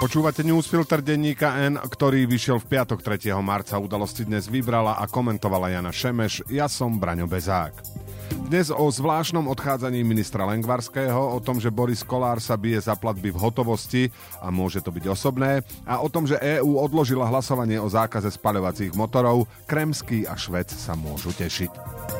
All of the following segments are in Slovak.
Počúvate newsfilter denníka N, ktorý vyšiel v piatok 3. marca. Udalosti dnes vybrala a komentovala Jana Šemeš. Ja som Braňo Bezák. Dnes o zvláštnom odchádzaní ministra Lengvarského, o tom, že Boris Kolár sa bije za platby v hotovosti a môže to byť osobné, a o tom, že EÚ odložila hlasovanie o zákaze spaľovacích motorov, Kremský a Švec sa môžu tešiť.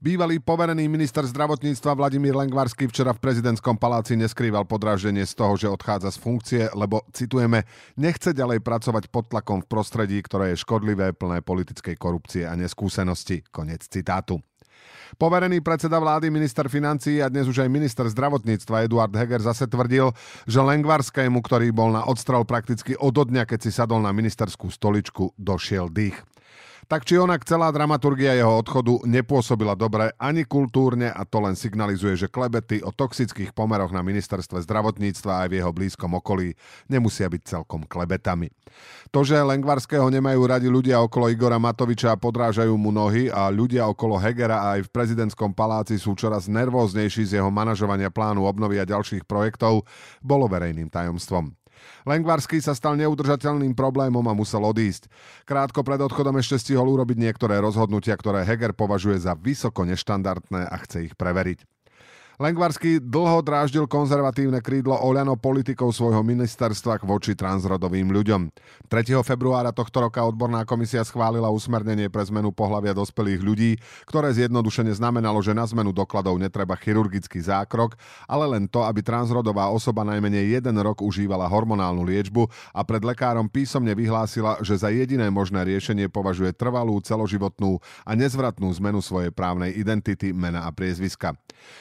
Bývalý poverený minister zdravotníctva Vladimír Lengvarský včera v prezidentskom paláci neskrýval podráždenie z toho, že odchádza z funkcie, lebo, citujeme, nechce ďalej pracovať pod tlakom v prostredí, ktoré je škodlivé, plné politickej korupcie a neskúsenosti. Konec citátu. Poverený predseda vlády, minister financií a dnes už aj minister zdravotníctva Eduard Heger zase tvrdil, že Lengvarskému, ktorý bol na odstrel prakticky od dňa, keď si sadol na ministerskú stoličku, došiel dých. Tak či onak celá dramaturgia jeho odchodu nepôsobila dobre ani kultúrne a to len signalizuje, že klebety o toxických pomeroch na ministerstve zdravotníctva aj v jeho blízkom okolí nemusia byť celkom klebetami. To, že Lengvarského nemajú radi ľudia okolo Igora Matoviča a podrážajú mu nohy a ľudia okolo Hegera aj v prezidentskom paláci sú čoraz nervóznejší z jeho manažovania plánu obnovy a ďalších projektov, bolo verejným tajomstvom. Lengvarský sa stal neudržateľným problémom a musel odísť. Krátko pred odchodom ešte stihol urobiť niektoré rozhodnutia, ktoré Heger považuje za vysoko neštandardné a chce ich preveriť. Lengvarský dlho dráždil konzervatívne krídlo Oľano politikov svojho ministerstva voči transrodovým ľuďom. 3. februára tohto roka odborná komisia schválila usmernenie pre zmenu pohľavia dospelých ľudí, ktoré zjednodušene znamenalo, že na zmenu dokladov netreba chirurgický zákrok, ale len to, aby transrodová osoba najmenej jeden rok užívala hormonálnu liečbu a pred lekárom písomne vyhlásila, že za jediné možné riešenie považuje trvalú, celoživotnú a nezvratnú zmenu svojej právnej identity, mena a priezviska.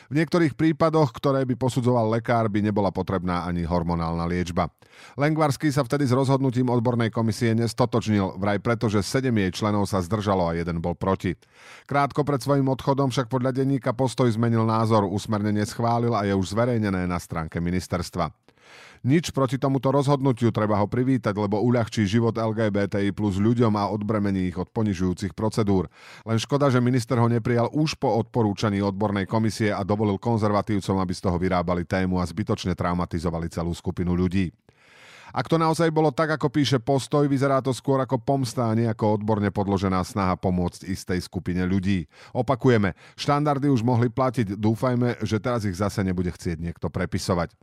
V niektorých prípadoch, ktoré by posudzoval lekár, by nebola potrebná ani hormonálna liečba. Lengvarský sa vtedy s rozhodnutím odbornej komisie nestotočnil, vraj preto, že sedem jej členov sa zdržalo a jeden bol proti. Krátko pred svojim odchodom však podľa denníka Postoj zmenil názor, usmernenie schválil a je už zverejnené na stránke ministerstva. Nič proti tomuto rozhodnutiu, treba ho privítať, lebo uľahčí život LGBTI plus ľuďom a odbremení ich od ponižujúcich procedúr. Len škoda, že minister ho neprijal už po odporúčaní odbornej komisie a dovolil konzervatívcom, aby z toho vyrábali tému a zbytočne traumatizovali celú skupinu ľudí. Ak to naozaj bolo tak, ako píše postoj, vyzerá to skôr ako pomsta a nie ako odborne podložená snaha pomôcť istej skupine ľudí. Opakujeme, štandardy už mohli platiť, dúfajme, že teraz ich zase nebude chcieť niekto prepisovať.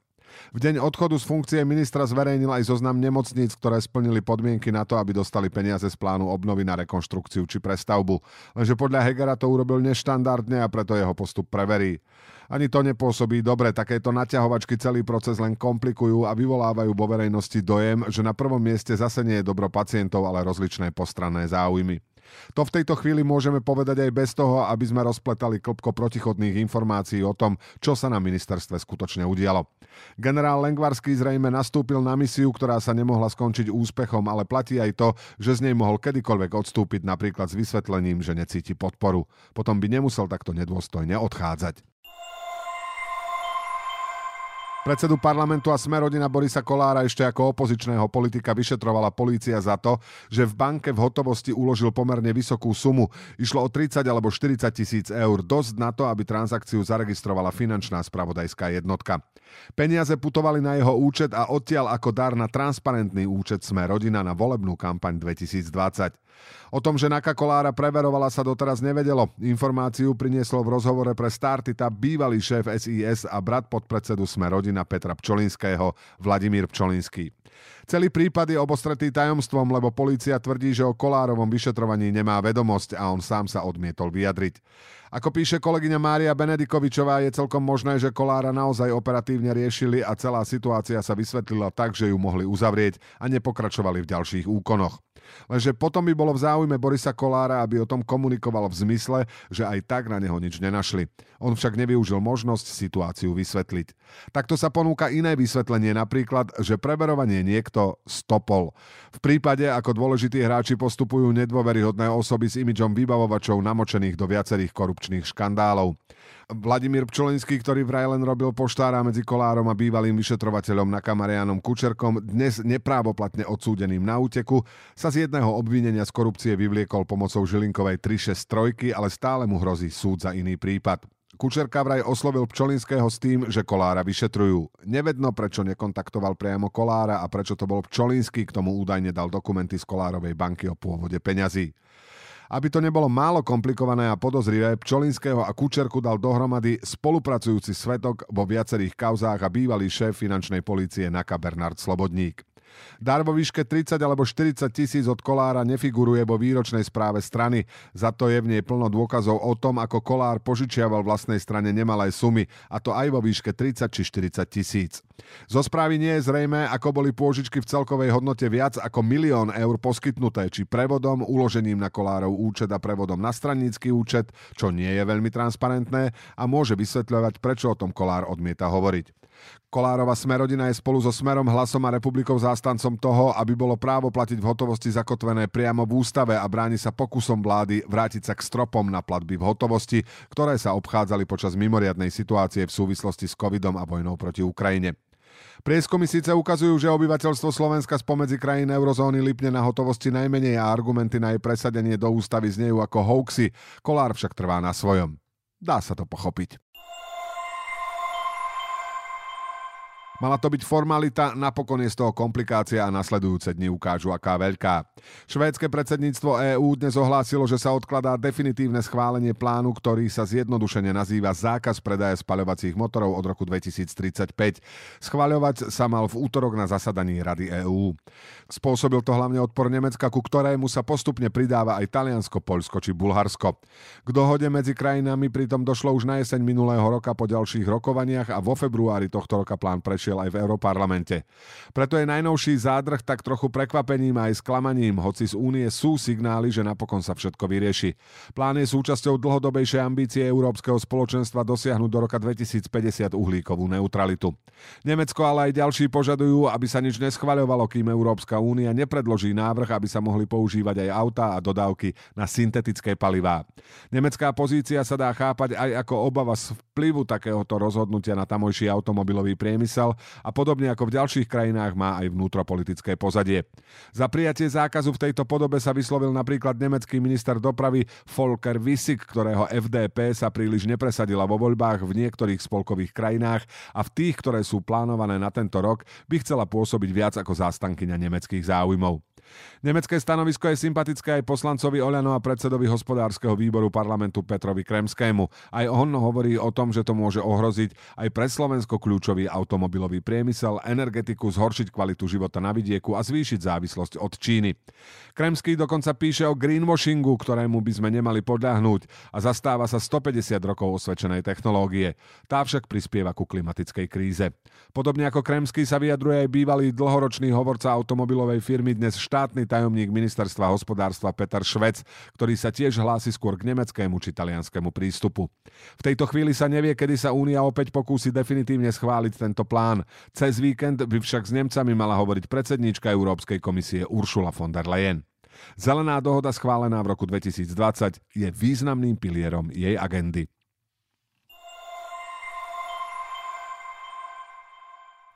V deň odchodu z funkcie ministra zverejnil aj zoznam nemocníc, ktoré splnili podmienky na to, aby dostali peniaze z plánu obnovy na rekonštrukciu či prestavbu. Lenže podľa Hegera to urobil neštandardne a preto jeho postup preverí. Ani to nepôsobí dobre, takéto naťahovačky celý proces len komplikujú a vyvolávajú vo verejnosti dojem, že na prvom mieste zase nie je dobro pacientov, ale rozličné postranné záujmy. To v tejto chvíli môžeme povedať aj bez toho, aby sme rozpletali klopko protichodných informácií o tom, čo sa na ministerstve skutočne udialo. Generál Lengvarský zrejme nastúpil na misiu, ktorá sa nemohla skončiť úspechom, ale platí aj to, že z nej mohol kedykoľvek odstúpiť napríklad s vysvetlením, že necíti podporu. Potom by nemusel takto nedôstojne odchádzať. Predsedu parlamentu a Smerodina Borisa Kolára ešte ako opozičného politika vyšetrovala polícia za to, že v banke v hotovosti uložil pomerne vysokú sumu. Išlo o 30 alebo 40 tisíc eur, dosť na to, aby transakciu zaregistrovala finančná spravodajská jednotka. Peniaze putovali na jeho účet a odtiaľ ako dar na transparentný účet Sme rodina na volebnú kampaň 2020. O tom, že Naka Kolára preverovala sa doteraz nevedelo. Informáciu prinieslo v rozhovore pre Startita bývalý šéf SIS a brat podpredsedu Sme rodina Petra Pčolinského, Vladimír Pčolinský. Celý prípad je obostretý tajomstvom, lebo polícia tvrdí, že o Kolárovom vyšetrovaní nemá vedomosť a on sám sa odmietol vyjadriť. Ako píše kolegyňa Mária Benedikovičová, je celkom možné, že Kolára naozaj operatívne riešili a celá situácia sa vysvetlila tak, že ju mohli uzavrieť a nepokračovali v ďalších úkonoch. Lenže potom by bolo v záujme Borisa Kolára, aby o tom komunikoval v zmysle, že aj tak na neho nič nenašli. On však nevyužil možnosť situáciu vysvetliť. Takto sa ponúka iné vysvetlenie, napríklad, že preverovanie niekto stopol. V prípade, ako dôležití hráči postupujú nedôveryhodné osoby s imidžom vybavovačov namočených do viacerých korupčných škandálov. Vladimír Pčolinský, ktorý vraj len robil poštára medzi Kolárom a bývalým vyšetrovateľom na Kamarianom Kučerkom, dnes neprávoplatne odsúdeným na úteku, sa z jedného obvinenia z korupcie vyvliekol pomocou Žilinkovej 363, ale stále mu hrozí súd za iný prípad. Kučerka vraj oslovil Pčolinského s tým, že Kolára vyšetrujú. Nevedno, prečo nekontaktoval priamo Kolára a prečo to bol Pčolinský, k tomu údajne dal dokumenty z Kolárovej banky o pôvode peňazí. Aby to nebolo málo komplikované a podozrivé, Pčolinského a Kučerku dal dohromady spolupracujúci svetok vo viacerých kauzách a bývalý šéf finančnej policie Naka Bernard Slobodník. Dar vo výške 30 alebo 40 tisíc od Kolára nefiguruje vo výročnej správe strany. Za to je v nej plno dôkazov o tom, ako Kolár požičiaval vlastnej strane nemalé sumy, a to aj vo výške 30 či 40 tisíc. Zo správy nie je zrejme, ako boli pôžičky v celkovej hodnote viac ako milión eur poskytnuté, či prevodom, uložením na Kolárov účet a prevodom na stranícky účet, čo nie je veľmi transparentné a môže vysvetľovať, prečo o tom Kolár odmieta hovoriť. Kolárova Smerodina je spolu so Smerom, Hlasom a republikou zástancom toho, aby bolo právo platiť v hotovosti zakotvené priamo v ústave a bráni sa pokusom vlády vrátiť sa k stropom na platby v hotovosti, ktoré sa obchádzali počas mimoriadnej situácie v súvislosti s covidom a vojnou proti Ukrajine. Prieskumy síce ukazujú, že obyvateľstvo Slovenska spomedzi krajín eurozóny lipne na hotovosti najmenej a argumenty na jej presadenie do ústavy znejú ako hoaxy. Kolár však trvá na svojom. Dá sa to pochopiť. Mala to byť formalita, napokon je z toho komplikácia a nasledujúce dni ukážu, aká veľká. Švédske predsedníctvo EÚ dnes ohlásilo, že sa odkladá definitívne schválenie plánu, ktorý sa zjednodušene nazýva zákaz predaje spaľovacích motorov od roku 2035. Schváľovať sa mal v útorok na zasadaní Rady EÚ. Spôsobil to hlavne odpor Nemecka, ku ktorému sa postupne pridáva aj Taliansko, Poľsko či Bulharsko. K dohode medzi krajinami pritom došlo už na jeseň minulého roka po ďalších rokovaniach a vo februári tohto roka plán prešiel prešiel aj v Europarlamente. Preto je najnovší zádrh tak trochu prekvapením aj sklamaním, hoci z únie sú signály, že napokon sa všetko vyrieši. Plán je súčasťou dlhodobejšej ambície Európskeho spoločenstva dosiahnuť do roka 2050 uhlíkovú neutralitu. Nemecko, ale aj ďalší požadujú, aby sa nič neschvaľovalo, kým Európska únia nepredloží návrh, aby sa mohli používať aj autá a dodávky na syntetické palivá. Nemecká pozícia sa dá chápať aj ako obava z vplyvu takéhoto rozhodnutia na tamojší automobilový priemysel, a podobne ako v ďalších krajinách má aj vnútropolitické pozadie. Za prijatie zákazu v tejto podobe sa vyslovil napríklad nemecký minister dopravy Volker Wissig, ktorého FDP sa príliš nepresadila vo voľbách v niektorých spolkových krajinách a v tých, ktoré sú plánované na tento rok, by chcela pôsobiť viac ako zástankyňa nemeckých záujmov. Nemecké stanovisko je sympatické aj poslancovi Oľano a predsedovi hospodárskeho výboru parlamentu Petrovi Kremskému. Aj on hovorí o tom, že to môže ohroziť aj pre Slovensko kľúčový automobilový priemysel, energetiku, zhoršiť kvalitu života na vidieku a zvýšiť závislosť od Číny. Kremský dokonca píše o greenwashingu, ktorému by sme nemali podľahnúť a zastáva sa 150 rokov osvedčenej technológie. Tá však prispieva ku klimatickej kríze. Podobne ako Kremský sa vyjadruje aj bývalý dlhoročný hovorca automobilovej firmy dnes štát štátny tajomník ministerstva hospodárstva Peter Švec, ktorý sa tiež hlási skôr k nemeckému či talianskému prístupu. V tejto chvíli sa nevie, kedy sa Únia opäť pokúsi definitívne schváliť tento plán. Cez víkend by však s Nemcami mala hovoriť predsedníčka Európskej komisie Uršula von der Leyen. Zelená dohoda schválená v roku 2020 je významným pilierom jej agendy.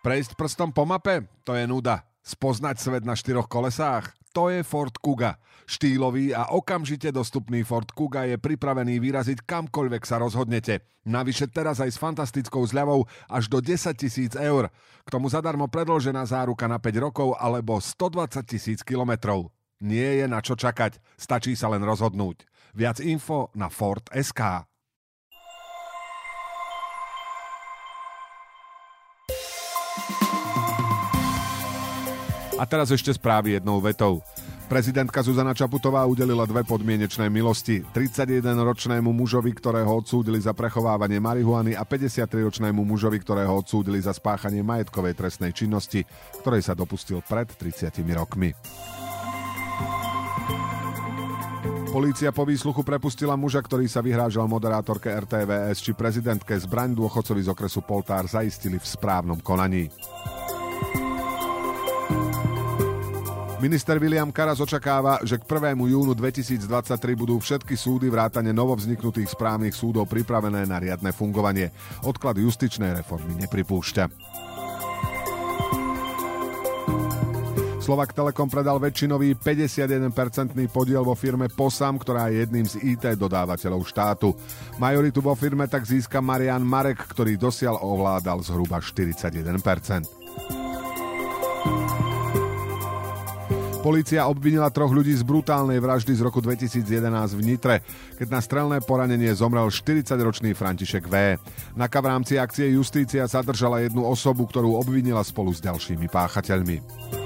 Prejsť prstom po mape? To je nuda. Spoznať svet na štyroch kolesách? To je Ford Kuga. Štýlový a okamžite dostupný Ford Kuga je pripravený vyraziť kamkoľvek sa rozhodnete. Navyše teraz aj s fantastickou zľavou až do 10 tisíc eur. K tomu zadarmo predložená záruka na 5 rokov alebo 120 tisíc kilometrov. Nie je na čo čakať, stačí sa len rozhodnúť. Viac info na Ford A teraz ešte správy jednou vetou. Prezidentka Zuzana Čaputová udelila dve podmienečné milosti. 31-ročnému mužovi, ktorého odsúdili za prechovávanie marihuany a 53-ročnému mužovi, ktorého odsúdili za spáchanie majetkovej trestnej činnosti, ktorej sa dopustil pred 30 rokmi. Polícia po výsluchu prepustila muža, ktorý sa vyhrážal moderátorke RTVS či prezidentke zbraň dôchodcovi z okresu Poltár zaistili v správnom konaní. Minister William Karas očakáva, že k 1. júnu 2023 budú všetky súdy vrátane novovzniknutých správnych súdov pripravené na riadne fungovanie. Odklad justičnej reformy nepripúšťa. Slovak Telekom predal väčšinový 51-percentný podiel vo firme POSAM, ktorá je jedným z IT dodávateľov štátu. Majoritu vo firme tak získa Marian Marek, ktorý dosiaľ ovládal zhruba 41%. Polícia obvinila troch ľudí z brutálnej vraždy z roku 2011 v Nitre, keď na strelné poranenie zomrel 40-ročný František V. Naka v rámci akcie Justícia zadržala jednu osobu, ktorú obvinila spolu s ďalšími páchateľmi.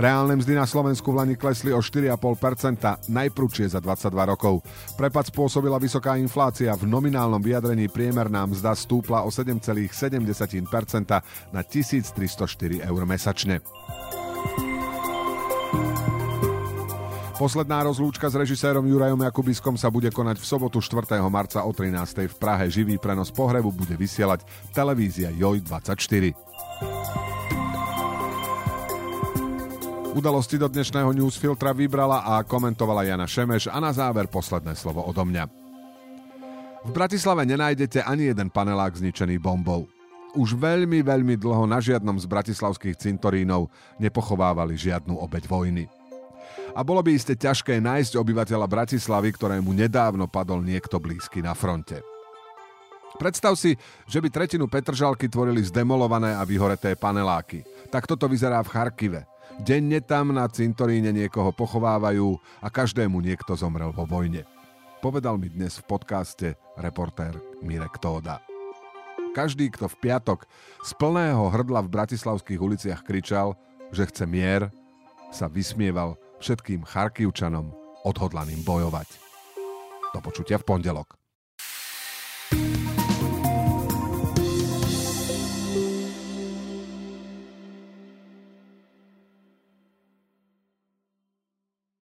Reálne mzdy na Slovensku v Lani klesli o 4,5%, najprúčie za 22 rokov. Prepad spôsobila vysoká inflácia, v nominálnom vyjadrení priemerná mzda stúpla o 7,7% na 1304 eur mesačne. Posledná rozlúčka s režisérom Jurajom Jakubiskom sa bude konať v sobotu 4. marca o 13. v Prahe. Živý prenos pohrebu bude vysielať televízia JOJ24. Udalosti do dnešného newsfiltra vybrala a komentovala Jana Šemeš a na záver posledné slovo odo mňa. V Bratislave nenájdete ani jeden panelák zničený bombou. Už veľmi, veľmi dlho na žiadnom z bratislavských cintorínov nepochovávali žiadnu obeď vojny. A bolo by iste ťažké nájsť obyvateľa Bratislavy, ktorému nedávno padol niekto blízky na fronte. Predstav si, že by tretinu Petržalky tvorili zdemolované a vyhoreté paneláky. Tak toto vyzerá v Charkive. Denne tam na cintoríne niekoho pochovávajú a každému niekto zomrel vo vojne. Povedal mi dnes v podcaste reportér Mirek Tóda. Každý, kto v piatok z plného hrdla v bratislavských uliciach kričal, že chce mier, sa vysmieval všetkým Charkivčanom odhodlaným bojovať. Do počutia v pondelok.